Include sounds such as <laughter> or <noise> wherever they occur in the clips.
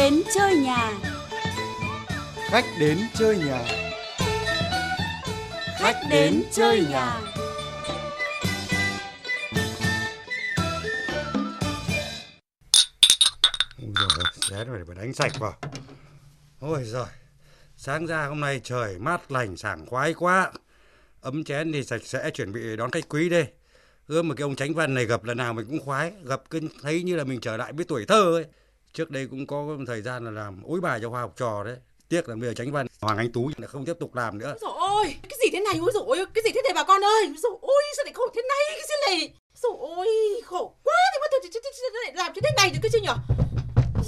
đến chơi nhà. Khách đến chơi nhà. Khách đến chơi nhà. Ôi giời ơi, chén phải phải đánh sạch vào. Ôi giời, sáng ra hôm nay trời mát lành sảng khoái quá. Ấm chén thì sạch sẽ chuẩn bị đón khách quý đây. Ưa mà cái ông Tránh Văn này gặp lần nào mình cũng khoái, gặp cứ thấy như là mình trở lại với tuổi thơ ấy. Trước đây cũng có một thời gian là làm ối bài cho khoa học trò đấy. Tiếc là bây giờ Tránh Văn, Hoàng Anh Tú là không tiếp tục làm nữa. Rồi ôi, cái gì thế này ôi rồi cái gì thế này bà con ơi. Rồi ôi, sao lại khổ thế này cái gì này. Rồi ôi, khổ quá thì mà tôi lại làm cho thế này được cái chứ nhở.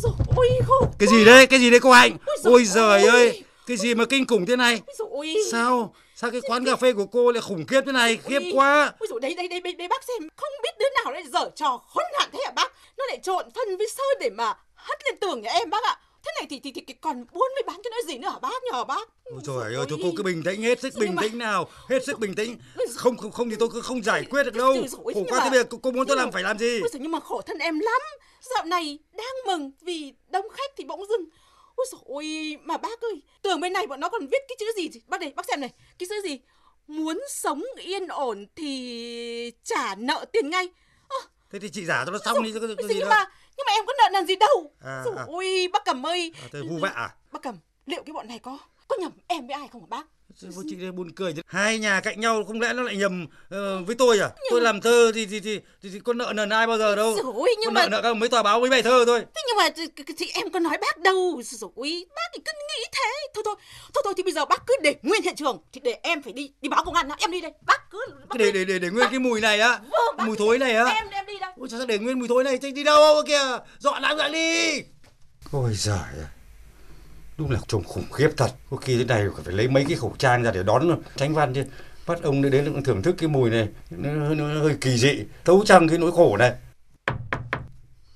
Rồi ôi, khổ. Cái gì đấy, cái gì đấy cô Hạnh? Ôi giời ơi, cái gì mà kinh khủng thế này? Ôi. Sao? Sao cái quán cà phê của cô lại khủng khiếp thế này? Khiếp quá. Ôi dồi, đấy, đấy, đấy, đấy, bác xem, không biết đứa nào lại dở trò khốn nạn thế hả bác? Nó lại trộn phân với sơn để mà hất lên tường nhà em bác ạ. Thế này thì, thì, thì, còn buôn với bán cái nói gì nữa hả bác nhờ bác? Ôi trời ơi, thôi cô cứ bình tĩnh, hết sức bình mà- tĩnh nào, hết sức bình tĩnh. Không không không thì tôi cứ không giải quyết được đâu. Khổ quá mà- thế bây giờ cô, cô muốn tôi làm phải làm gì? Ôi giời, nhưng mà khổ thân em lắm. Dạo này đang mừng vì đông khách thì bỗng dưng. Ôi ôi, mà bác ơi, tường bên này bọn nó còn viết cái chữ gì? Bác đây, bác xem này, cái chữ gì? Muốn sống yên ổn thì trả nợ tiền ngay. Thế thì chị giả cho nó xong đi chứ gì nhưng đâu. mà nhưng mà em có nợ nần gì đâu. À, Rồi à. ôi bác Cẩm ơi. À, thế vạ à? Bác Cẩm, liệu cái bọn này có có nhầm em với ai không hả bác? Sao chị đây buồn cười chứ. Hai nhà cạnh nhau không lẽ nó lại nhầm ờ, với tôi à? Tôi làm thơ thì thì thì, thì, thì có nợ nần ai bao giờ đâu. Rồi nhưng Có mà nợ nợ các mấy tòa báo mấy bài thơ thôi. Thế nhưng mà thì- em có nói bác đâu Rồi bác thì cứ nghĩ thế Thôi thôi, thôi thôi thì bây giờ bác cứ để nguyên hiện trường Thì để em phải đi đi báo công an Em đi đây, bác cứ bác để để để để nguyên cái mùi này á. Vâng, bác Mùi thối này á. Em em đi đây Ôi sao để nguyên mùi thối này Thế đi đâu kìa Dọn lại lại đi Ôi giời ơi Đúng là trông khủng khiếp thật Có khi thế này phải lấy mấy cái khẩu trang ra để đón tránh văn chứ Bắt ông đến cũng thưởng thức cái mùi này Nó, nó, nó hơi kỳ dị Thấu trăng cái nỗi khổ này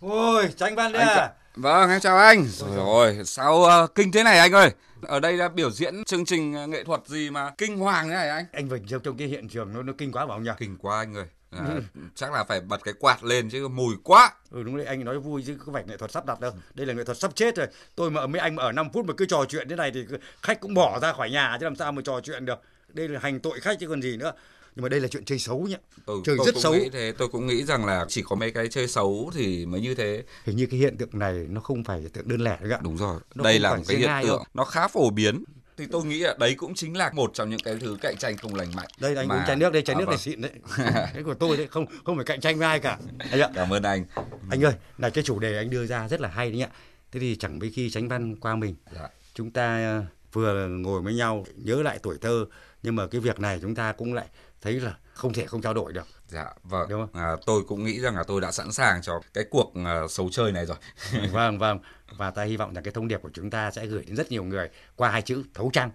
Ôi tránh văn đấy Anh à Vâng, em chào anh. Rồi rồi, sao ờ, kinh thế này anh ơi? Ở đây là biểu diễn chương trình nghệ thuật gì mà kinh hoàng thế này anh? Anh Vịnh trong, trong cái hiện trường nó, nó kinh quá bảo nhỉ Kinh quá anh ơi. À, chắc là phải bật cái quạt lên chứ mùi quá. Ừ đúng đấy anh nói vui chứ không phải nghệ thuật sắp đặt đâu Đây là nghệ thuật sắp chết rồi Tôi mà mấy anh mà ở 5 phút mà cứ trò chuyện thế này Thì khách cũng bỏ ra khỏi nhà chứ làm sao mà trò chuyện được Đây là hành tội khách chứ còn gì nữa Nhưng mà đây là chuyện chơi xấu nhá Ừ, Chơi tôi rất cũng xấu nghĩ thế, tôi cũng nghĩ rằng là chỉ có mấy cái chơi xấu thì mới như thế. Hình như cái hiện tượng này nó không phải hiện tượng đơn lẻ đấy ạ Đúng rồi. Nó đây là một cái hiện tượng đâu. nó khá phổ biến. Thì tôi nghĩ là đấy cũng chính là một trong những cái thứ cạnh tranh không lành mạnh. Đây anh mà- uống chai nước đây, chai À, nước này vâng. xịn đấy <laughs> Cái của tôi đấy, không không phải cạnh tranh với ai cả Anh ạ Cảm ơn anh. Anh ơi, là cái chủ đề anh đưa ra rất là hay đấy ạ Thế thì chẳng mấy khi tránh văn qua mình Dạ. Chúng ta ờ, vừa ngồi với nhau nhớ lại tuổi thơ Nhưng mà cái việc này chúng ta cũng lại thấy là không thể không trao đổi được Dạ, vâng. Đúng không? À, tôi cũng nghĩ rằng là tôi đã sẵn sàng cho cái cuộc à, xấu chơi này rồi. <laughs> vâng vâng và ta hy vọng rằng cái thông điệp của chúng ta sẽ gửi đến rất nhiều người qua hai chữ thấu trăng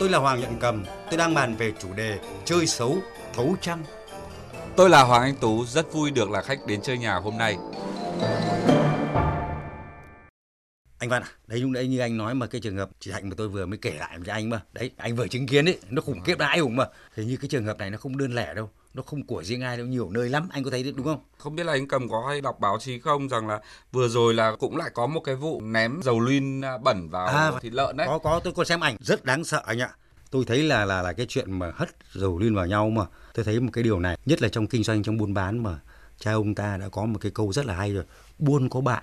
tôi là hoàng nhận cầm tôi đang bàn về chủ đề chơi xấu thấu trăng Tôi là Hoàng Anh Tú, rất vui được là khách đến chơi nhà hôm nay. Anh văn à đấy lúc nãy như anh nói mà cái trường hợp chị hạnh mà tôi vừa mới kể lại cho anh mà đấy anh vừa chứng kiến đấy nó khủng khiếp đã hùng mà. Thì như cái trường hợp này nó không đơn lẻ đâu nó không của riêng ai đâu nhiều nơi lắm anh có thấy đúng không? Không biết là anh Cầm có hay đọc báo chí không rằng là vừa rồi là cũng lại có một cái vụ ném dầu luyên à, bẩn vào À, thịt lợn đấy. có có tôi còn xem ảnh rất đáng sợ anh ạ. Tôi thấy là là là cái chuyện mà hất dầu liên vào nhau mà. Tôi thấy một cái điều này nhất là trong kinh doanh trong buôn bán mà cha ông ta đã có một cái câu rất là hay rồi buôn có bạn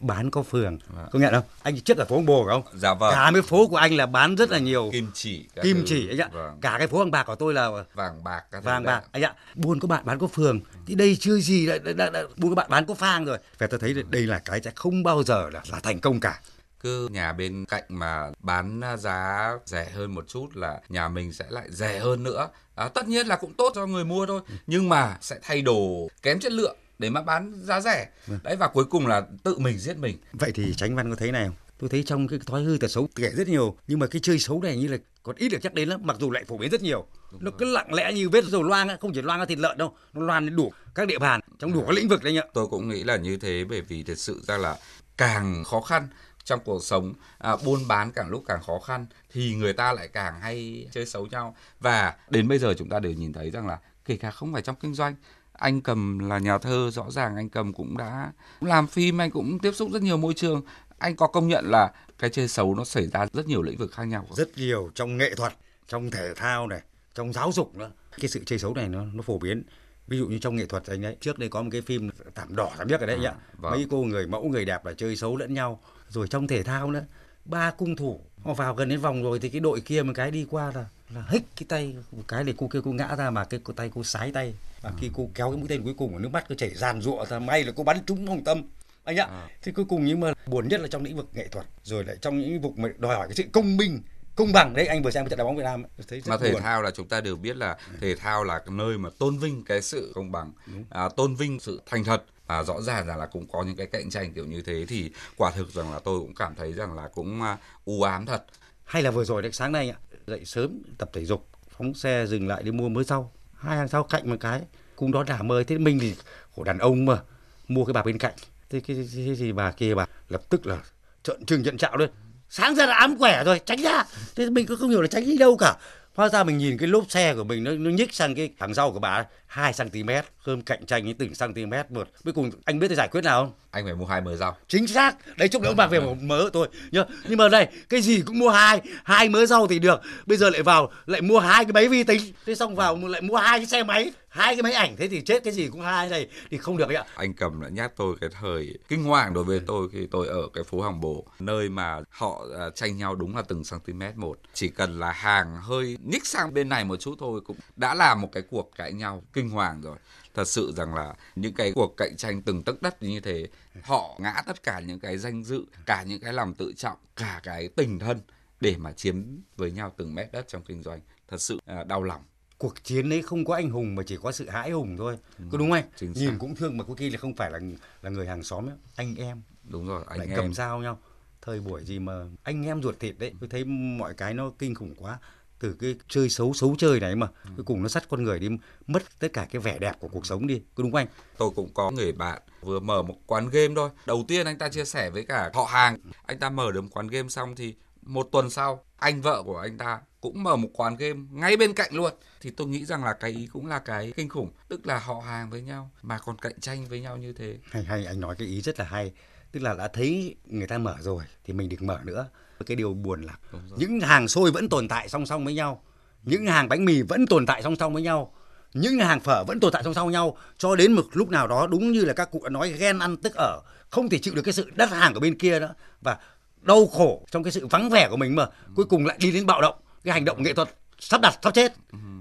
bán có phường có nghe không anh trước ở phố ông bồ phải không Dạ vâng. cả cái phố của anh là bán rất là nhiều Kim chỉ. kim thứ. chỉ anh ạ Vâng. cả cái phố hàng bạc của tôi là Vàng bạc. vàng bạc anh ạ buôn có bạn bán có phường thì đây chưa gì đã, đã, đã, đã, buôn có bạn bán có phang rồi và tôi thấy đây là cái sẽ không bao giờ là, là thành công cả Cứ nhà bên cạnh mà bán à, giá rẻ hơn một chút là nhà mình sẽ lại rẻ hơn nữa. À, tất nhiên là cũng tốt cho người mua thôi. Nhưng mà sẽ thay đồ kém chất lượng để mà bán giá rẻ. Vâng. Đấy và cuối cùng là tự mình giết mình. Vậy thì Tránh Văn có thấy này không? Tôi thấy trong cái thói hư tật xấu kể rất nhiều nhưng mà cái chơi xấu này như là còn ít được nhắc đến lắm mặc dù lại phổ biến rất nhiều nó cứ lặng lẽ như vết dầu loang á, không chỉ loang ở thịt lợn đâu nó loang đến đủ các địa bàn trong đủ các lĩnh vực đấy nhá Tôi cũng nghĩ là như thế bởi vì thật sự ra là càng khó khăn trong cuộc sống à, buôn bán càng lúc càng khó khăn thì người ta lại càng hay chơi xấu nhau và đến bây giờ chúng ta đều nhìn thấy rằng là kể cả không phải trong kinh doanh anh cầm là nhà thơ rõ ràng anh cầm cũng đã làm phim anh cũng tiếp xúc rất nhiều môi trường. Anh có công nhận là cái chơi xấu nó xảy ra rất nhiều lĩnh vực khác nhau rất nhiều trong nghệ thuật trong thể thao này trong giáo dục nữa. Cái sự chơi xấu này nó nó phổ biến. Ví dụ như trong nghệ thuật anh ấy trước đây có một cái phim thảm đỏ thảm biết ở đấy À, nhá vâng. mấy cô người mẫu người đẹp là chơi xấu lẫn nhau. Rồi trong thể thao nữa ba cung thủ họ vào gần đến vòng rồi thì cái đội kia một cái đi qua là là hích cái tay một cái để cô kia cô ngã ra mà cái cô tay cô sái tay. Và khi cô kéo cái mũi tên cuối cùng nước mắt cô chảy ràn rụa ra may là cô bắn trúng hồng tâm. Anh ạ À. thì cuối cùng nhưng mà buồn nhất là trong lĩnh vực nghệ thuật rồi lại trong những lĩnh vực mà đòi hỏi cái sự công minh công bằng. Đấy anh vừa xem trận đá bóng Việt Nam ấy, thấy rất mà thể buồn. thao là chúng ta đều biết là thể thao là cái nơi mà tôn vinh cái sự công bằng à, tôn vinh sự thành thật. À, rõ ràng rằng là cũng có những cái cạnh tranh kiểu như thế thì quả thực rằng là tôi cũng cảm thấy rằng là cũng à, u ám thật. Hay là vừa rồi đấy sáng nay ạ dậy sớm tập thể dục phóng xe dừng lại đi mua mới sau. Hai hàng sau cạnh một cái cùng đó đả mời. Thế mình thì khổ đàn ông mà mua cái bà bên cạnh. Thế cái gì bà kia bà lập tức là trợn trừng nhận trạo luôn sáng ra là ám quẻ rồi tránh ra. Thế mình cũng không hiểu là tránh đi đâu cả. Hóa ra mình nhìn cái lốp xe của mình nó, nó nhích sang cái hàng rau của bà. 2 cm hơn cạnh tranh với từng cm một. Cuối cùng anh biết tôi giải quyết nào không? Anh phải mua hai mớ rau. Chính xác. Đấy chúc ông bạc về một mớ thôi. Nhá nhưng mà đây cái gì cũng mua hai hai mớ rau thì được. Bây giờ lại vào lại mua hai cái máy vi tính. Thế xong vào lại mua hai cái xe máy hai cái máy ảnh. Thế thì chết cái gì cũng hai này thì không được ấy ạ. Anh cầm đã nhắc tôi cái thời kinh hoàng đối với tôi khi tôi ở cái phố hàng bồ. Nơi mà họ à, tranh nhau đúng là từng cm một. Chỉ cần là hàng hơi nhích sang bên này một chút thôi cũng đã là một cái cuộc cãi nhau kinh hoàng rồi. Thật sự rằng là những cái cuộc cạnh tranh từng tấc đất như thế họ ngã tất cả những cái danh dự cả những cái lòng tự trọng cả cái tình thân để mà chiếm với nhau từng mét đất trong kinh doanh. Thật sự à, đau lòng. Cuộc chiến ấy không có anh hùng mà chỉ có sự hãi hùng thôi. Có đúng không anh? xác. nhìn cũng thương mà có khi là không phải là là người hàng xóm ấy. anh em đúng rồi anh lại em. cầm dao nhau. Thời buổi gì mà anh em ruột thịt đấy tôi thấy mọi cái nó kinh khủng quá từ cái chơi xấu xấu chơi này mà cuối cùng nó sắt con người đi mất tất cả cái vẻ đẹp của cuộc sống đi có đúng không anh? Tôi cũng có người bạn vừa mở một quán game thôi. Đầu tiên anh ta chia sẻ với cả họ hàng. Anh ta mở được một quán game xong thì một tuần sau anh vợ của anh ta cũng mở một quán game ngay bên cạnh luôn. Thì tôi nghĩ rằng là cái ý cũng là cái kinh khủng tức là họ hàng với nhau mà còn cạnh tranh với nhau như thế. Hay hay anh nói cái ý rất là hay. Tức là đã thấy người ta mở rồi thì mình đừng mở nữa cái điều buồn là những hàng xôi vẫn tồn tại song song với nhau. Những hàng bánh mì vẫn tồn tại song song với nhau. Những hàng phở vẫn tồn tại song song với nhau. Cho đến một lúc nào đó đúng như là các cụ đã nói ghen ăn tức ở không thể chịu được cái sự đắt hàng của bên kia nữa và đau khổ trong cái sự vắng vẻ của mình mà cuối cùng lại đi đến bạo động. Cái hành động nghệ thuật sắp đặt sắp chết.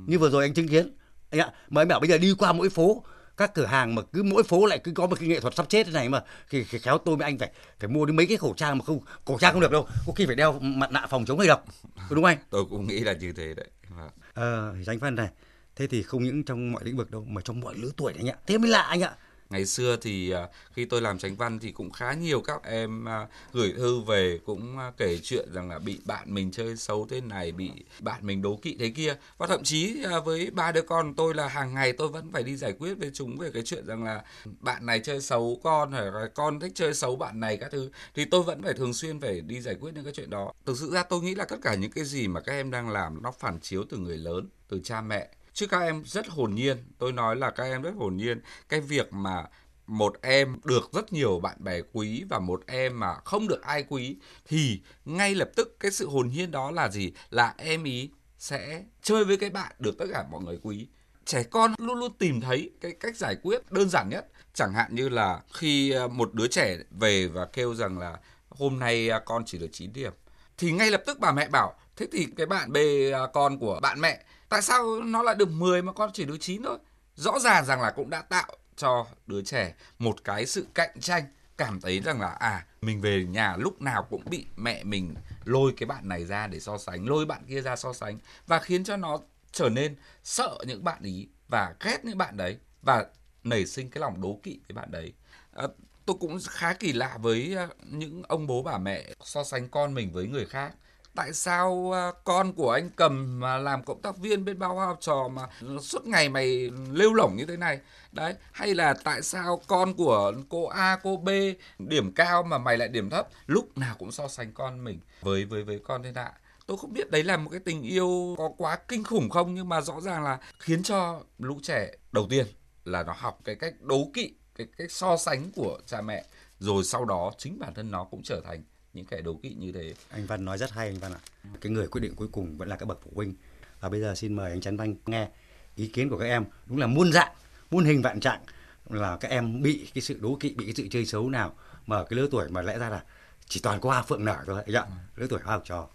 Như vừa rồi anh chứng kiến. Anh ạ. Mà anh bảo bây giờ đi qua mỗi phố các cửa hàng mà cứ mỗi phố lại cứ có một cái nghệ thuật sắp chết thế này mà thì, thì khéo tôi với anh phải phải mua đến mấy cái khẩu trang mà không khẩu trang không được đâu có khi phải đeo mặt nạ phòng chống hơi độc đúng không anh <laughs> tôi cũng nghĩ là như thế đấy Vâng. ờ thì anh Văn này thế thì không những trong mọi lĩnh vực đâu mà trong mọi lứa tuổi anh ạ thế mới lạ anh ạ ngày xưa thì à, khi tôi làm tránh văn thì cũng khá nhiều các em à, gửi thư về, cũng à, kể chuyện rằng là bị bạn mình chơi xấu thế này, bị bạn mình đố kỵ thế kia. Và thậm chí với ba đứa con tôi là hàng ngày tôi vẫn phải đi giải quyết với chúng về cái chuyện rằng là bạn này chơi xấu con hay là con thích chơi xấu bạn này các thứ. Thì tôi vẫn phải thường xuyên phải đi giải quyết những cái chuyện đó. Thực sự ra tôi nghĩ là tất cả những cái gì mà các em đang làm nó phản chiếu từ người lớn, từ cha mẹ chứ các em rất hồn nhiên. Tôi nói là các em rất hồn nhiên. Cái việc mà một em được rất nhiều bạn bè quý và một em mà không được ai quý thì ngay lập tức cái sự hồn nhiên đó là gì? Là em ý sẽ chơi với cái bạn được tất cả mọi người quý. Trẻ con luôn luôn tìm thấy cái cách giải quyết đơn giản nhất. Chẳng hạn như là khi ờ, một đứa trẻ về và kêu rằng là hôm nay à, con chỉ được 9 điểm. Thì ngay lập tức bà mẹ bảo, thế thì cái bạn B à, con của bạn mẹ tại sao nó lại được 10 mà con chỉ được 9 thôi? Rõ ràng rằng là cũng đã tạo cho đứa trẻ một cái sự cạnh tranh cảm thấy rằng là à mình về nhà lúc nào cũng bị mẹ mình lôi cái bạn này ra để so sánh lôi bạn kia ra so sánh và khiến cho nó trở nên sợ những bạn ý và ghét những bạn đấy và nảy sinh cái lòng đố kỵ với bạn đấy. À, tôi cũng khá kỳ lạ với ờ, những ông bố bà mẹ so sánh con mình với người khác tại sao à, con của anh cầm mà làm cộng tác viên bên bao học trò mà suốt ngày mày lêu lỏng như thế này? Đấy, hay là tại sao con của cô A, cô B điểm cao mà mày lại điểm thấp? Lúc nào cũng so sánh con mình với với với con thế hạ tôi không biết đấy là một cái tình yêu có quá kinh khủng không, nhưng mà rõ ràng là khiến cho lũ trẻ đầu tiên là nó học cái cách đố kỵ, cái cách so sánh của cha mẹ. Rồi sau đó chính bản thân nó cũng trở thành những kẻ đố kỵ như thế. Anh Văn nói rất hay anh Văn ạ. Cái người quyết định cuối cùng vẫn là các bậc phụ huynh. Và bây giờ xin mời anh Trấn Văn nghe ý kiến của các em. Đúng là muôn dạng muôn hình vạn trạng là các em bị cái sự đố kỵ bị cái sự chơi xấu nào mà ở cái lứa tuổi mà lẽ ra là chỉ toàn có hoa phượng nở thôi ạ. Lứa tuổi hoa học trò.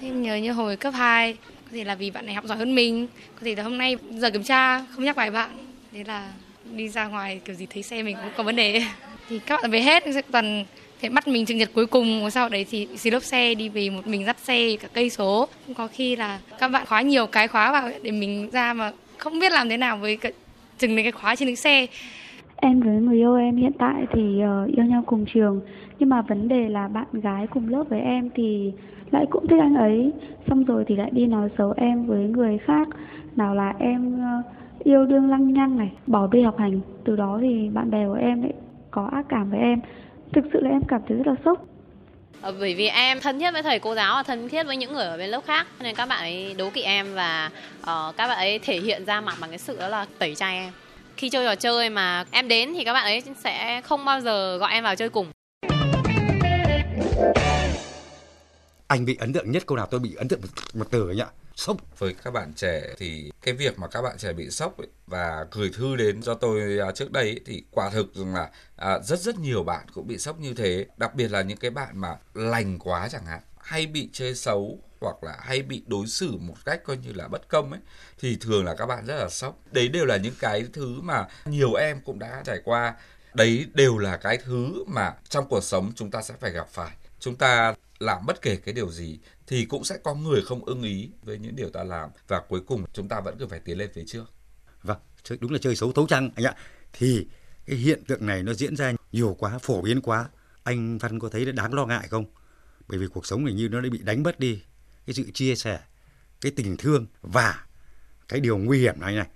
Em nhớ như hồi cấp 2 có thể là vì bạn này học giỏi hơn mình có thể là hôm nay giờ kiểm tra không nhắc bài bạn. Thế là đi ra ngoài kiểu gì thấy xe mình cũng có vấn đề. Thì các bạn về hết sẽ toàn thế bắt mình trường nhật cuối cùng sau đấy thì xì lốp xe đi về một mình dắt xe cả cây số. Có khi là các bạn khóa nhiều cái khóa vào để mình ra mà không biết làm thế nào với cả chừng đến cái khóa trên cái xe. Em với người yêu em hiện tại thì uh, yêu nhau cùng trường. Nhưng mà vấn đề là bạn gái cùng lớp với em thì lại cũng thích anh ấy. Xong rồi thì lại đi nói xấu em với người khác. Nào là em uh, yêu đương lăng nhăng này, bỏ đi học hành. Từ đó thì bạn bè của em lại có ác cảm với em. Thực sự là em cảm thấy rất là sốc. Ờ, bởi vì em thân thiết với thầy cô giáo và thân thiết với những người ở bên lớp khác nên các bạn ấy đố kỵ em và uh, các bạn ấy thể hiện ra mặt bằng cái sự đó là tẩy chay em. Khi chơi trò chơi mà em đến thì các bạn ấy sẽ không bao giờ gọi em vào chơi cùng. Anh bị ấn tượng nhất câu nào? Tôi bị ấn tượng một, một từ ấy ạ sốc. Với các bạn trẻ thì cái việc mà các bạn trẻ bị sốc ấy, và gửi thư đến cho tôi à, trước đây ấy, thì quả thực rằng là à, rất rất nhiều bạn cũng bị sốc như thế. Đặc biệt là những cái bạn mà lành quá chẳng hạn hay bị chơi xấu hoặc là hay bị đối xử một cách coi như là bất công ấy thì thường là các bạn rất là sốc. Đấy đều là những cái thứ mà nhiều em cũng đã trải qua. Đấy đều là cái thứ mà trong cuộc sống chúng ta sẽ phải gặp phải. Chúng ta làm bất kể cái điều gì thì cũng sẽ có người không ưng ý với những điều ta làm và cuối cùng chúng ta vẫn cứ phải tiến lên phía trước. Vâng, đúng là chơi xấu thấu trăng anh ạ. Thì cái hiện tượng này nó diễn ra nhiều quá, phổ biến quá. Anh Văn có thấy nó đáng lo ngại không? Bởi vì cuộc sống này như nó đã bị đánh mất đi cái sự chia sẻ, cái tình thương và cái điều nguy hiểm này này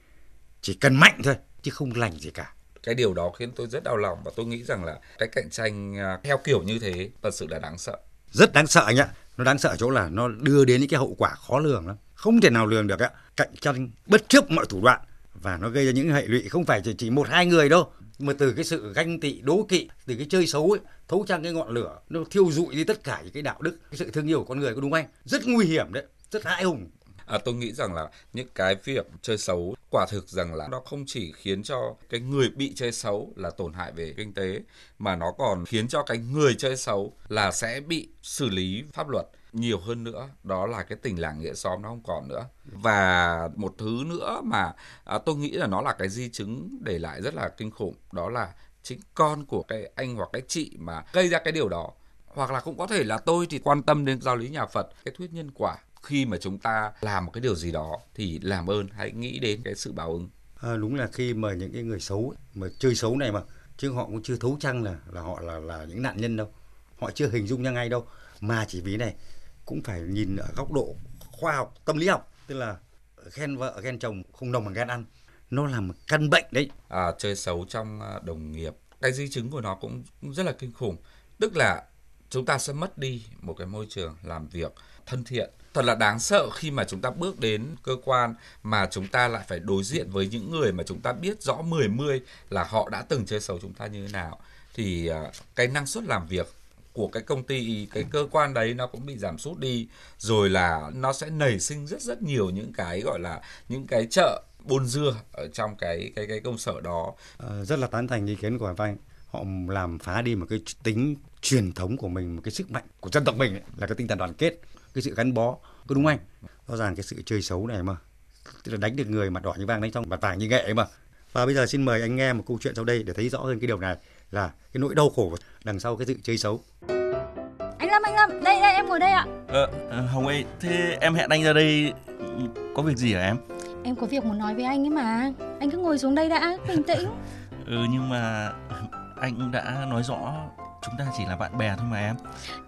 chỉ cần mạnh thôi chứ không lành gì cả cái điều đó khiến tôi rất đau lòng và tôi nghĩ rằng là cái cạnh tranh à, theo kiểu như thế thật sự là đáng sợ rất đáng sợ anh ạ. Nó đáng sợ chỗ là nó đưa đến những cái hậu quả khó lường lắm. Không thể nào lường được ạ. Cạnh tranh bất chấp mọi thủ đoạn. Và nó gây ra những hệ lụy không phải chỉ, chỉ một hai người đâu. Mà từ cái sự ganh tị đố kỵ từ cái chơi xấu ấy thấu trang cái ngọn lửa nó thiêu dụi đi tất cả những cái đạo đức cái sự thương yêu của con người có đúng anh? Rất nguy hiểm đấy. Rất hãi hùng. À, tôi nghĩ rằng là những cái việc chơi xấu quả thực rằng là nó không chỉ khiến cho cái người bị chơi xấu là tổn hại về kinh tế mà nó còn khiến cho cái người chơi xấu là sẽ bị xử lý pháp luật nhiều hơn nữa. Đó là cái tình làng nghĩa xóm nó không còn nữa. Và một thứ nữa mà à, tôi nghĩ là nó là cái di chứng để lại rất là kinh khủng đó là chính con của cái anh hoặc cái chị mà gây ra cái điều đó. Hoặc là cũng có thể là tôi thì quan tâm đến giáo lý nhà Phật. Cái thuyết nhân quả khi mà chúng ta làm một cái điều gì đó thì làm ơn hãy nghĩ đến cái sự báo ứng. À, đúng là khi mà những cái người xấu mà chơi xấu này mà chứ họ cũng chưa thấu chăng là là họ là là những nạn nhân đâu. Họ chưa hình dung ra ngay đâu. Mà chỉ vì này cũng phải nhìn ở góc độ khoa học tâm lý học. Tức là khen vợ khen chồng không đồng bằng ghen ăn. Nó là một căn bệnh đấy. À, chơi xấu trong à, đồng nghiệp cái di chứng của nó cũng rất là kinh khủng. Tức là chúng ta sẽ mất đi một cái môi trường làm việc thân thiện. Thật là đáng sợ khi mà chúng ta bước đến cơ quan mà chúng ta lại phải đối diện với những người mà chúng ta biết rõ mười mươi là họ đã từng chơi xấu chúng ta như thế nào. Thì à, cái năng suất làm việc của cái công ty cái cơ quan đấy nó cũng bị giảm sút đi rồi là nó sẽ nảy sinh rất rất nhiều những cái gọi là những cái chợ buôn dưa ở trong cái cái cái công sở đó. À, rất là tán thành ý kiến của anh họ làm phá đi một cái tính truyền thống của mình một cái sức mạnh của dân tộc mình ấy, là cái tinh thần đoàn kết cái sự gắn bó có đúng anh? Rõ ràng cái sự chơi xấu này mà tức là đánh được người mặt đỏ như vàng đánh trong mặt vàng như nghệ ấy mà. Và bây giờ xin mời anh nghe một câu chuyện sau đây để thấy rõ hơn cái điều này là cái nỗi đau khổ đằng sau cái sự chơi xấu. Anh Lâm anh Lâm đây đây em ngồi đây ạ. Ờ, ờ Hồng ơi thế em hẹn anh ra đây có việc gì hả em? Em có việc muốn nói với anh ấy mà. Anh cứ ngồi xuống đây đã bình tĩnh. <laughs> Ừ nhưng mà anh cũng đã nói rõ chúng ta chỉ là bạn bè thôi mà em.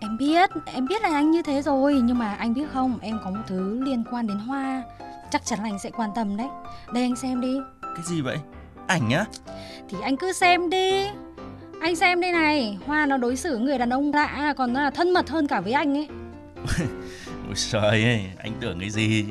Em biết em biết là anh như thế rồi nhưng mà anh biết không em có một thứ liên quan đến hoa. Chắc chắn là anh sẽ quan tâm đấy. Đây anh xem đi. Cái gì vậy? Ảnh á? Thì anh cứ xem đi. Anh xem đây này hoa nó đối xử người đàn ông lạ còn là thân mật hơn cả với anh ấy. <laughs> Ôi trời ơi anh tưởng cái gì?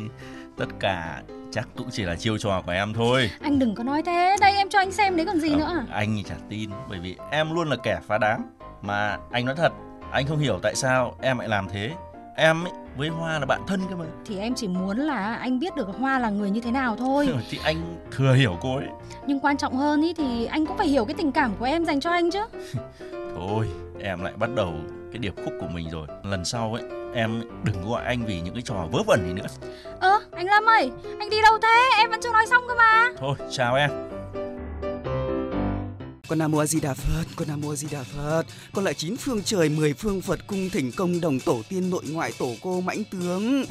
Tất cả chắc cũng chỉ là chiêu trò của em thôi. Anh đừng có nói thế, đây em cho anh xem đấy còn gì Ờ, nữa Anh thì chả tin bởi vì em luôn là kẻ phá đám Mà anh nói thật Anh không hiểu tại sao em lại làm thế. Em ấy, với Hoa là bạn thân cơ mà. Thì em chỉ muốn là anh biết được Hoa là người như thế nào thôi. <laughs> Thì anh thừa hiểu cô ấy. Nhưng quan trọng hơn ý thì anh cũng phải hiểu cái tình cảm của em dành cho anh chứ. <laughs> Thôi em lại bắt đầu cái điệp khúc của mình rồi. Lần sau ấy em đừng gọi anh vì những cái trò vớ vẩn gì nữa. Ơ, anh Lâm ơi, anh đi đâu thế? Em vẫn chưa nói xong cơ mà. Thôi chào em Con Nam Mô A Di Đà Phật, con Nam Mô A Di Đà Phật. Con lại chín phương trời, mười phương Phật cung thỉnh công đồng tổ tiên nội ngoại tổ cô mãnh tướng.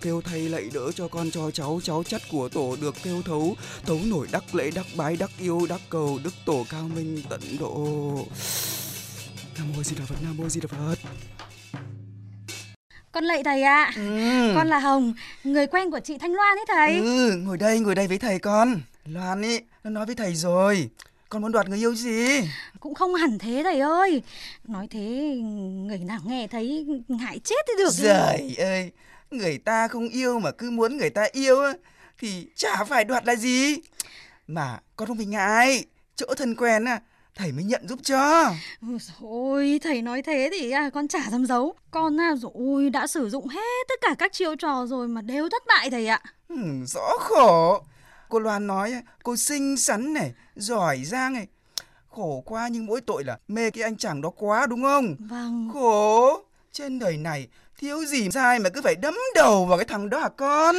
Kêu thầy lạy đỡ cho con cho cháu, cháu chắt của tổ được kêu thấu, thấu nổi đắc lễ, đắc bái, đắc yêu, đắc cầu, đức tổ cao minh tận độ. Nam Mô A Di Đà Phật, Nam Mô A Di Đà Phật. Con lạy thầy ạ Ừ. Con là Hồng, người quen của chị Thanh Loan ấy thầy Ừ, ngồi đây, ngồi đây với thầy con. Loan ý, nó nói với thầy rồi. Con muốn đoạt người yêu gì? Cũng không hẳn thế thầy ơi Nói thế người nào nghe thấy ngại chết thì được Giời ơi, người ta không yêu mà cứ muốn người ta yêu thì chả phải đoạt là gì. Mà con không phải ngại, chỗ thân quen á, thầy mới nhận giúp cho. Ôi thầy nói thế thì à, con chả dám giấu Con à, rồi đã sử dụng hết tất cả các chiêu trò rồi mà đều thất bại thầy ạ Ừ, rõ khổ. Cô Loan nói cô xinh xắn này, giỏi giang này. Khổ quá nhưng mỗi tội là mê cái anh chàng đó quá đúng không? Vâng Khổ, trên đời này thiếu gì sai mà cứ phải đấm đầu vào cái thằng đó hả con?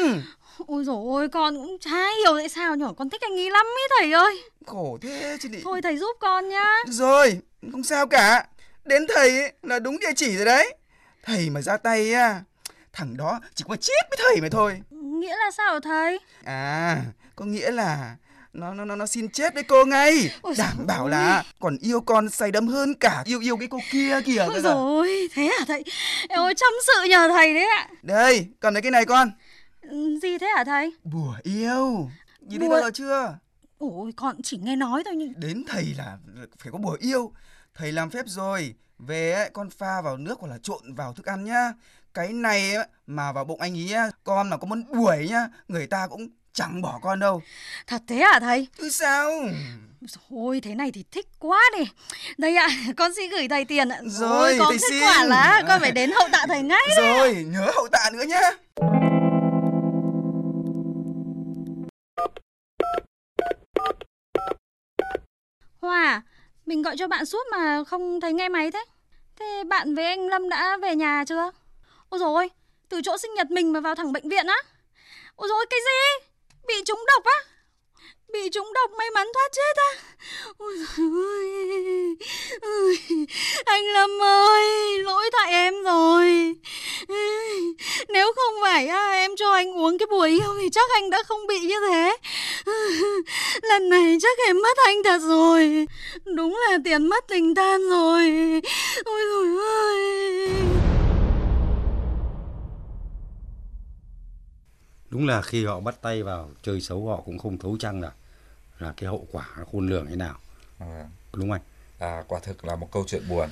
Ôi dồi ôi con cũng chả hiểu tại sao nhỏ Con thích anh ấy lắm ý thầy ơi Khổ thế chứ đi. Thôi thầy giúp con nhá Rồi, không sao cả. Đến thầy ấy là đúng địa chỉ rồi đấy. Thầy mà ra tay á, thằng đó chỉ có chết với thầy mà thôi. Nghĩa là sao thầy À, có nghĩa là nó nó nó nó xin chết với cô ngay. Ôi Đảm bảo ôi. là còn yêu con say đắm hơn cả yêu yêu cái cô kia kìa. Ôi ôi thế hả thầy Em ơi chăm sự nhờ thầy đấy ạ Đây, cầm lấy cái này con. Ừ, Gì thế hả thầy Bùa yêu. Nhìn thấy Bùa- bao giờ chưa? Ôi con chỉ nghe nói thôi nhưng Đến thầy là phải có bùa yêu. Thầy làm phép rồi. Về ấy, con pha vào nước hoặc là trộn vào thức ăn nhá. Cái này ấy, mà vào bụng anh ý á, con mà có muốn đuổi nhá, người ta cũng chẳng bỏ con đâu. Thật thế hả thầy Chứ sao? Ôi thế này thì thích quá đi Đây ạ <laughs> con xin gửi thầy tiền ạ Rồi, con thầy kết xin. quả là con phải đến hậu tạ thầy ngay đấy. Rồi, nhớ hậu tạ nữa nhá. Hòa Mình gọi cho bạn suốt mà không thấy nghe máy thế Thế bạn với anh Lâm đã về nhà chưa Ôi ôi Từ chỗ sinh nhật mình mà vào thẳng bệnh viện á Ôi ôi, cái gì Bị trúng độc á? Bị trúng độc may mắn thoát chết á? Ôi ơi, ôi Anh Lâm ơi Lỗi tại em rồi. Nếu không phải á, em cho anh uống cái bùa yêu Thì chắc anh đã không bị như thế. Lần này chắc em mất anh thật rồi. Đúng là tiền mất tình tan rồi. Ôi dồi ơi. Đúng là khi họ bắt tay vào chơi xấu họ cũng không thấu chăng là là cái hậu quả nó khôn lường thế nào. À, Đúng không anh? à, quả thực là một câu chuyện buồn.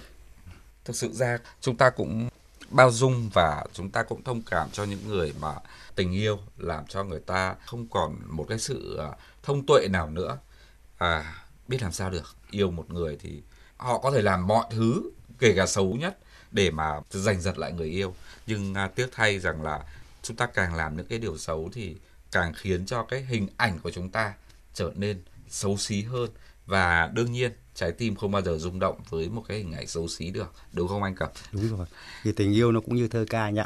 Thực sự ra chúng ta cũng bao dung và chúng ta cũng thông cảm cho những người mà tình yêu làm cho người ta không còn một cái sự à, thông tuệ nào nữa. À, biết làm sao được. Yêu một người thì họ có thể làm mọi thứ kể cả xấu nhất để mà giành giật lại người yêu. Nhưng à, tiếc thay rằng là chúng ta càng làm những cái điều xấu thì càng khiến cho cái hình ảnh của chúng ta trở nên xấu xí hơn và đương nhiên trái tim không bao giờ rung động với một cái hình ảnh xấu xí được đúng không anh cẩm Đúng rồi. Thì tình yêu nó cũng như thơ ca nhỉ.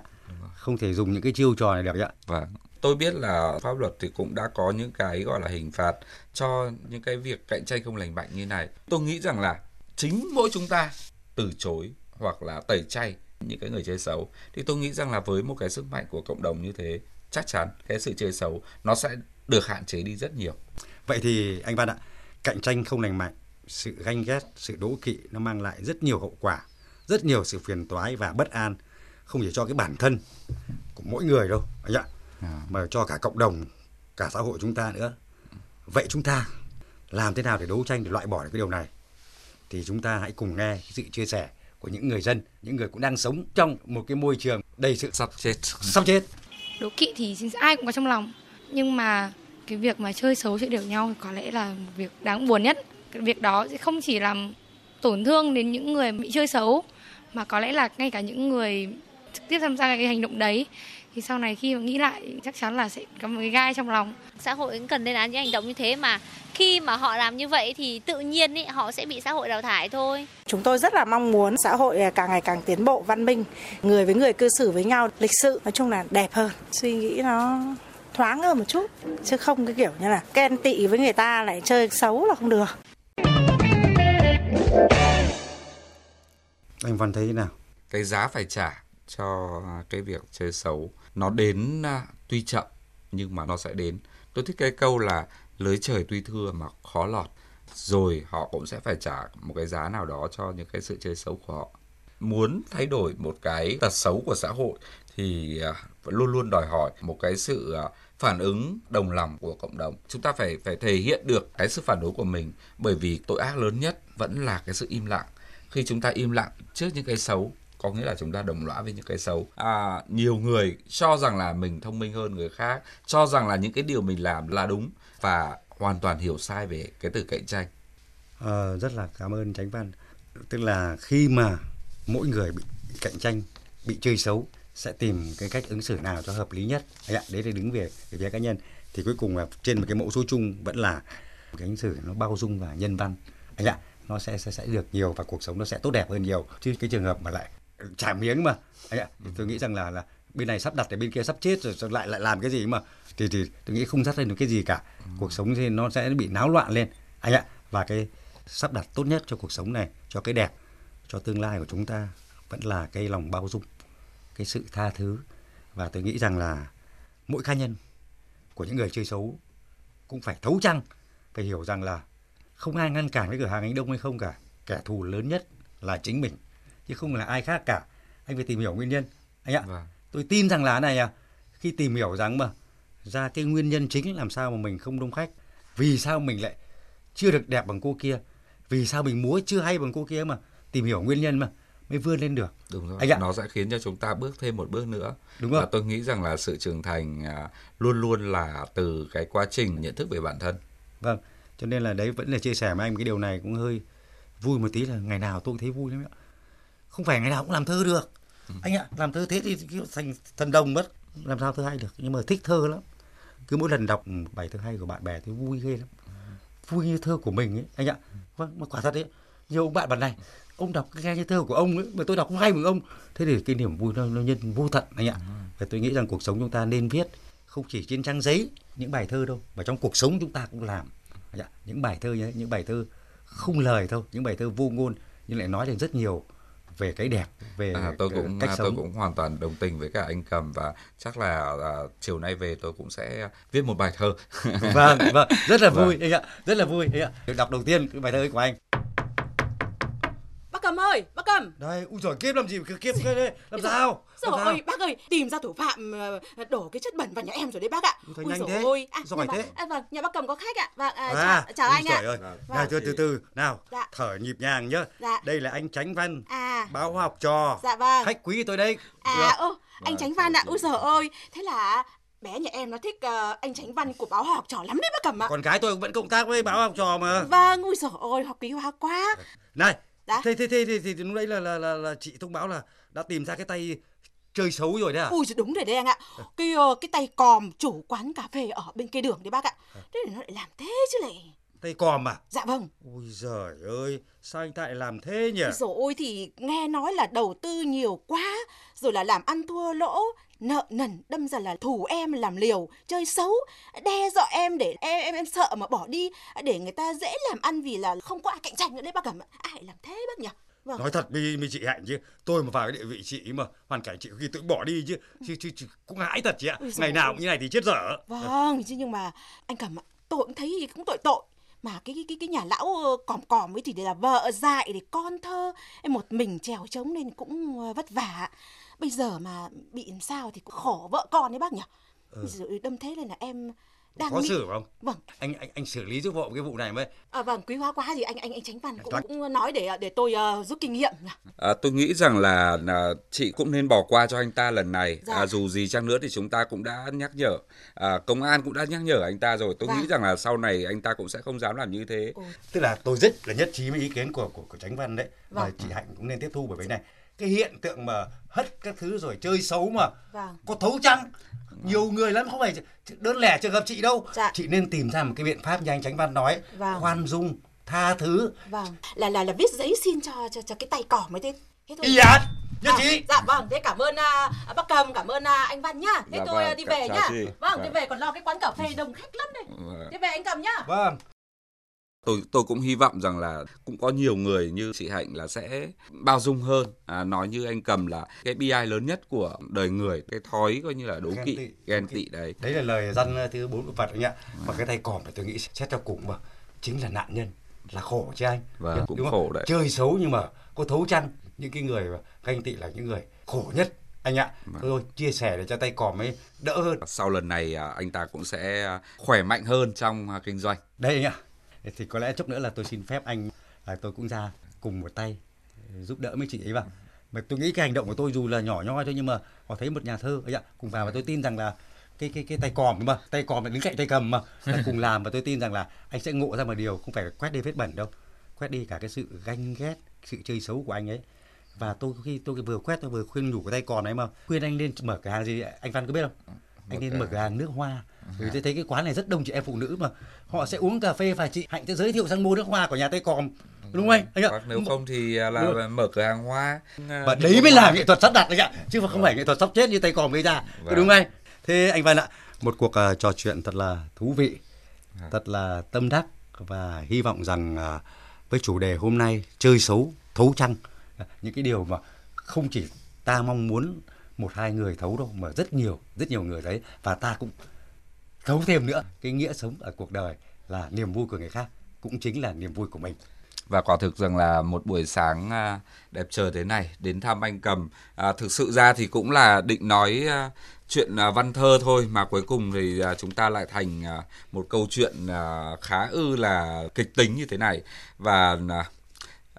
Không thể dùng những cái chiêu trò này được nhỉ. và tôi biết là pháp luật thì cũng đã có những cái gọi là hình phạt cho những cái việc cạnh tranh không lành mạnh như này tôi nghĩ rằng là chính mỗi chúng ta từ chối hoặc là tẩy chay những cái người chơi xấu thì tôi nghĩ rằng là với một cái sức mạnh của cộng đồng như thế chắc chắn cái sự chơi xấu nó sẽ được hạn chế đi rất nhiều Vậy thì anh Văn ạ, cạnh tranh không lành mạnh, sự ganh ghét, sự đố kỵ nó mang lại rất nhiều hậu quả, rất nhiều sự phiền toái và bất an, không chỉ cho cái bản thân của mỗi người đâu, anh ạ, mà cho cả cộng đồng, cả xã hội chúng ta nữa. Vậy chúng ta làm thế nào để đấu tranh để loại bỏ được cái điều này? Thì chúng ta hãy cùng nghe sự chia sẻ của những người dân, những người cũng đang sống trong một cái môi trường đầy sự sắp chết sắp chết. đố kỵ thì ai cũng có trong lòng nhưng mà cái việc mà chơi xấu chơi đều nhau thì có lẽ là một việc đáng buồn nhất cái việc đó sẽ không chỉ làm tổn thương đến những người bị chơi xấu mà có lẽ là ngay cả những người trực tiếp tham gia cái hành động đấy thì sau này khi mà nghĩ lại chắc chắn là sẽ có một cái gai trong lòng xã hội cũng cần lên án những hành động như thế mà khi mà họ làm như vậy thì tự nhiên ý, họ sẽ bị xã hội đào thải thôi Chúng tôi rất là mong muốn xã hội càng ngày càng tiến bộ văn minh, người với người cư xử với nhau lịch sự, nói chung là đẹp hơn, suy nghĩ nó thoáng hơn một chút chứ không cái kiểu như là ghen tị với người ta lại chơi xấu là không được. Anh Văn thấy thế nào? cái giá phải trả cho cái việc chơi xấu nó đến à, tuy chậm, nhưng mà nó sẽ đến. Tôi thích cái câu là lưới trời tuy thưa mà khó lọt, rồi họ cũng sẽ phải trả một cái giá nào đó cho những cái sự chơi xấu của họ. Muốn thay đổi một cái tật xấu của xã hội thì à, luôn luôn đòi hỏi một cái sự à, phản ứng đồng lòng của cộng đồng. Chúng ta phải phải thể hiện được cái sự phản đối của mình, bởi vì tội ác lớn nhất vẫn là cái sự im lặng. Khi chúng ta im lặng trước những cái xấu có nghĩa là chúng ta đồng lõa với những cái xấu à, nhiều người cho rằng là mình thông minh hơn người khác cho rằng là những cái điều mình làm là đúng và hoàn toàn hiểu sai về cái từ cạnh tranh à, rất là cảm ơn Tránh Văn. Tức là khi mà mỗi người bị cạnh tranh, bị chơi xấu sẽ tìm cái cách ứng xử nào cho hợp lý nhất. Anh ạ, đấy là đứng về, về phía cá nhân. Thì cuối cùng là trên một cái mẫu số chung vẫn là cái ứng xử nó bao dung và nhân văn. Anh ạ, nó sẽ, sẽ sẽ được nhiều và cuộc sống nó sẽ tốt đẹp hơn nhiều. Chứ cái trường hợp mà lại trả miếng mà. Anh ạ, thì tôi nghĩ rằng là là bên này sắp đặt thì bên kia sắp chết rồi lại lại làm cái gì mà thì thì tôi nghĩ không dắt lên được cái gì cả. Cuộc sống thì nó sẽ bị náo loạn lên. Anh ạ, và cái sắp đặt tốt nhất cho cuộc sống này, cho cái đẹp, cho tương lai của chúng ta vẫn là cái lòng bao dung, cái sự tha thứ và tôi nghĩ rằng là mỗi cá nhân của những người chơi xấu cũng phải thấu chăng phải hiểu rằng là không ai ngăn cản cái cửa hàng anh Đông hay không cả, kẻ thù lớn nhất là chính mình chứ không là ai khác cả. Anh phải tìm hiểu nguyên nhân. Anh ạ, Vâng. tôi tin rằng là này à, khi tìm hiểu rằng mà ra cái nguyên nhân chính làm sao mà mình không đông khách, vì sao mình lại chưa được đẹp bằng cô kia, vì sao mình múa chưa hay bằng cô kia mà tìm hiểu nguyên nhân mà mới vươn lên được. đúng rồi Anh ạ. nó sẽ khiến cho chúng ta bước thêm một bước nữa Đúng và không? tôi nghĩ rằng là sự trưởng thành à, luôn luôn là từ cái quá trình nhận thức về bản thân Vâng, cho nên là đấy vẫn là chia sẻ với anh cái điều này cũng hơi vui một tí là ngày nào tôi cũng thấy vui lắm ạ. Không phải ngày nào cũng làm thơ được. Anh ạ, làm thơ thế thì thành thần đồng mất. Làm sao thơ hay được, nhưng mà thích thơ lắm. Cứ mỗi lần đọc bài thơ hay của bạn bè thì vui ghê lắm. Vui như thơ của mình ấy, anh ạ. Vâng, mà quả thật đấy. Nhiều ông bạn bảo này, ông đọc nghe như thơ của ông ấy, mà tôi đọc không hay bằng ông. Thế thì cái niềm vui nó, nó nhân vô tận anh ạ. Và tôi nghĩ rằng cuộc sống chúng ta nên viết không chỉ trên trang giấy những bài thơ đâu, mà trong cuộc sống chúng ta cũng làm. Những bài thơ như thế, những bài thơ không lời thôi, những bài thơ vô ngôn nhưng lại nói được rất nhiều về cái đẹp, về À, tôi cũng cách à, sống. tôi cũng hoàn toàn đồng tình với cả anh cầm và chắc là à, chiều nay về tôi cũng sẽ viết một bài thơ vâng vâng rất là Vâng. vui anh ạ rất là vui anh ạ đọc đầu tiên cái bài thơ của anh ơi, bác Cầm. đây ui giời kiếp làm gì cứ kiếp cái đây làm sao Trời làm ơi, bác ơi, tìm ra thủ phạm ờ, đổ cái chất bẩn vào nhà em rồi đấy bác ạ. Ui, nhanh thế, ôi, à, giỏi thế. À, vâng, nhà bác Cầm có khách ạ. Vâng, à, À, chào, chào anh ạ. ơi. Vâng. từ từ từ nào Dạ. thở nhịp nhàng nhá Dạ. đây là anh Tránh Văn À, báo học trò dạ vâng. khách quý tôi đây À, ô, anh Vâng, Tránh Văn ạ. Ui giời ơi, thế là bé nhà em nó thích ờ, anh Tránh Văn của báo học trò lắm đấy bác Cầm ạ. con gái tôi vẫn cộng tác với báo học trò mà Vâng, ui giời ơi, học quý hóa quá. này Dạ. thế thế thế thì, thì, thì lúc đấy là, là là là chị thông báo là đã tìm ra cái tay chơi xấu rồi đấy à Ui đúng rồi đấy anh ạ. Cái ờ, cái tay còm chủ quán cà phê ở bên kia đường đấy bác ạ. Thế thì nó lại làm thế chứ lại. tay còm à Dạ vâng. ui giời ơi sao anh ta lại làm thế nhỉ Rồi ôi thì nghe nói là đầu tư nhiều quá, rồi là làm ăn thua lỗ, nợ nần đâm ra là thủ em làm liều, chơi xấu, đe dọa em để em em em sợ mà bỏ đi để người ta dễ làm ăn vì là không có ai cạnh tranh nữa đấy bác Cẩm ạ. Ai làm thế bác nhỉ? Vâng. nói thật với, với chị hạnh chứ tôi mà vào cái địa vị chị mà hoàn cảnh chị khi cũng bỏ đi chứ chứ, chứ, chứ cũng hãi thật chị ạ giời ngày nào cũng như này thì chết dở Vâng, chứ nhưng mà anh Cẩm ạ, tôi cũng thấy cũng tội tội. Mà cái cái cái nhà lão ờ, còm còm ấy thì là vợ dại để con thơ, em một mình trèo trống nên cũng ờ, vất vả. Bây giờ mà bị làm sao thì cũng khổ vợ con đấy bác nhỉ. Ừ. Rồi đâm thế nên là em đang khó nghĩ- xử không Vâng. anh anh anh xử lý giúp hộ cái vụ này mới À, vâng, quý hóa quá thì anh anh anh tránh văn cũng, Toán. cũng nói để để tôi ờ, rút kinh nghiệm. À, tôi nghĩ rằng là, là chị cũng nên bỏ qua cho anh ta lần này. Dạ. À, dù gì chăng nữa thì chúng ta cũng đã nhắc nhở, à, công an cũng đã nhắc nhở anh ta rồi. Tôi Vâng. nghĩ rằng là sau này anh ta cũng sẽ không dám làm như thế. tức là tôi rất là nhất trí với ý kiến của của, của tránh văn đấy và Vâng. chị hạnh cũng nên tiếp thu bởi vì này cái hiện tượng mà hất các thứ rồi chơi xấu mà Vâng. có thấu trăng nhiều người lắm không phải đơn lẻ trường hợp chị đâu Dạ. chị nên tìm ra một cái biện pháp như anh tránh văn nói Vâng. khoan dung tha thứ Vâng, là là là viết giấy xin cho cho cho cái tay cỏ mới thế. Thế thôi. án nhất À, trí dạ vâng, thế cảm ơn à, bác Cầm, cảm ơn à, anh Văn nhá. Thế Dạ tôi vâng, đi về nhá. chị. Vâng, Dạ. đi về còn lo cái quán cà phê đông khách lắm đây. Vâng. Thế về anh Cầm nhá. vâng Tôi tôi cũng hy vọng rằng là cũng có nhiều người như chị Hạnh là sẽ bao dung hơn. À, nói như anh cầm là cái bi ai lớn nhất của đời người, cái thói coi như là đố Ghen kỵ, tị. ghen tị đấy. đấy là lời dân thứ bốn của Phật anh ạ và cái tay còm tôi nghĩ xét cho cùng mà chính là nạn nhân là khổ chứ anh Vâng, cũng Đúng khổ không? đấy. chơi xấu nhưng mà có thấu chăng những cái người mà ganh tị là những người khổ nhất anh ạ Vâng. thôi chia sẻ để cho tay còm ấy đỡ hơn Sau lần này à, anh ta cũng sẽ à, khỏe mạnh hơn trong à, kinh doanh. đây anh ạ thì có lẽ chút nữa là tôi xin phép anh là tôi cũng ra cùng một tay ừ, giúp đỡ mấy chị ấy vào. Mà tôi nghĩ cái hành động của tôi dù là nhỏ nhoi thôi nhưng mà họ thấy một nhà thơ, ấy ạ, cùng vào và tôi tin rằng là cái cái cái tay còm mà tay còm là đứng cạnh tay cầm mà. Là cùng làm và tôi tin rằng là anh sẽ ngộ ra một điều, không phải quét đi vết bẩn đâu, quét đi cả cái sự ganh ghét, sự chơi xấu của anh ấy. Và tôi khi tôi vừa quét tôi vừa khuyên nhủ cái tay còm ấy mà. Khuyên anh nên mở cửa hàng gì? Anh Văn có biết không? Anh nên mở cửa hàng nước hoa. Vì tôi thấy cái quán này rất đông chị em phụ nữ mà họ sẽ uống cà phê và chị hạnh sẽ giới thiệu sang mua nước hoa của nhà tay còm. Đúng không anh? Anh ạ. Hoặc nếu không thì à, là mở cửa hàng hoa. và đi đấy mới là nghệ thuật sắp đặt anh ạ. Chứ không phải nghệ thuật sắp chết như tay còm gây ra Vâng. Đúng không anh? Thế anh Văn ạ một cuộc à, trò chuyện thật là thú vị thật là tâm đắc và hy vọng rằng à, với chủ đề hôm nay chơi xấu thấu trăng. Những cái điều mà không chỉ ta mong muốn một hai người thấu đâu mà rất nhiều rất nhiều người đấy và ta cũng thấu thêm nữa cái nghĩa sống ở cuộc đời là niềm vui của người khác cũng chính là niềm vui của mình Và quả thực rằng là một buổi sáng à, đẹp trời thế này đến thăm anh Cầm. À, thực sự ra thì cũng là định nói à, chuyện à, văn thơ thôi mà cuối cùng thì chúng ta lại thành một câu chuyện khá ư là kịch tính như thế này. Và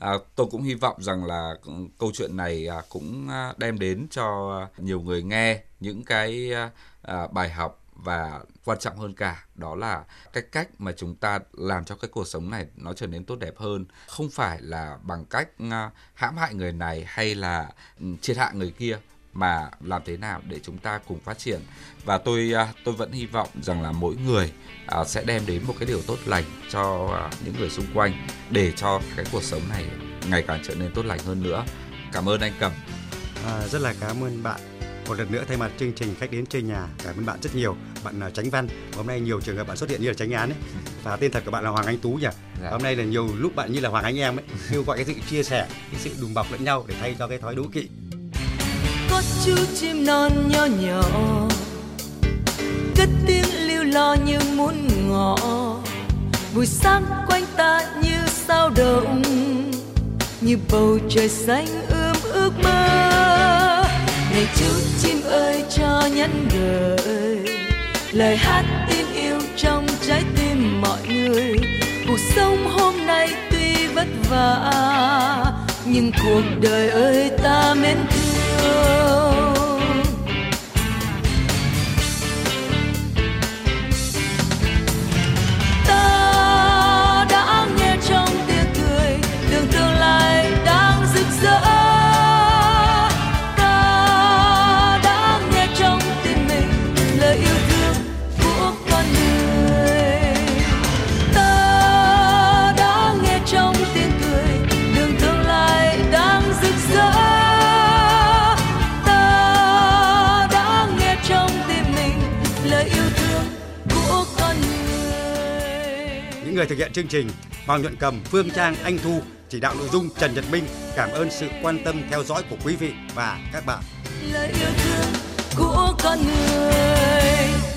à, tôi cũng hy vọng rằng là câu chuyện này à, cũng à, đem đến cho nhiều người nghe những cái à, à, bài học và quan trọng hơn cả đó là cái cách mà chúng ta làm cho cái cuộc sống này nó trở nên tốt đẹp hơn. Không phải là bằng cách à, hãm hại người này hay là ừ, triệt hạ người kia mà làm thế nào để chúng ta cùng phát triển và tôi à, tôi vẫn hy vọng rằng là mỗi người à, sẽ đem đến một cái điều tốt lành cho à, những người xung quanh để cho cái cuộc sống này ngày càng trở nên tốt lành hơn nữa cảm ơn anh cầm À, rất là cảm ơn bạn. Một lần nữa thay mặt chương trình khách đến chơi nhà, cảm ơn bạn rất nhiều. Bạn là Tránh Văn. Hôm nay nhiều trường hợp bạn xuất hiện như là Tránh Án ấy. Và tên thật của bạn là Hoàng Anh Tú nhỉ? Dạ. Hôm nay là nhiều lúc bạn như là Hoàng Anh Em ấy, kêu gọi cái sự chia sẻ, cái sự đùm bọc lẫn nhau để thay cho cái thói đố kỵ các chú chim non nho nhỏ. Cất tiếng lưu lo như muốn ngỏ. Buổi sáng quanh ta như sao động, như bầu trời xanh ươm ước mơ. Này chú chim ơi, cho nhắn gửi lời hát tin yêu trong trái tim mọi người. Cuộc sống hôm nay tuy vất vả, nhưng cuộc đời ơi ta mến thương ta người thực hiện chương trình Hoàng Nhuận Cầm, Phương Trang, Anh Thu, chỉ đạo nội dung Trần Nhật Minh. Cảm ơn sự quan tâm theo dõi của quý vị và các bạn. lời yêu thương của con người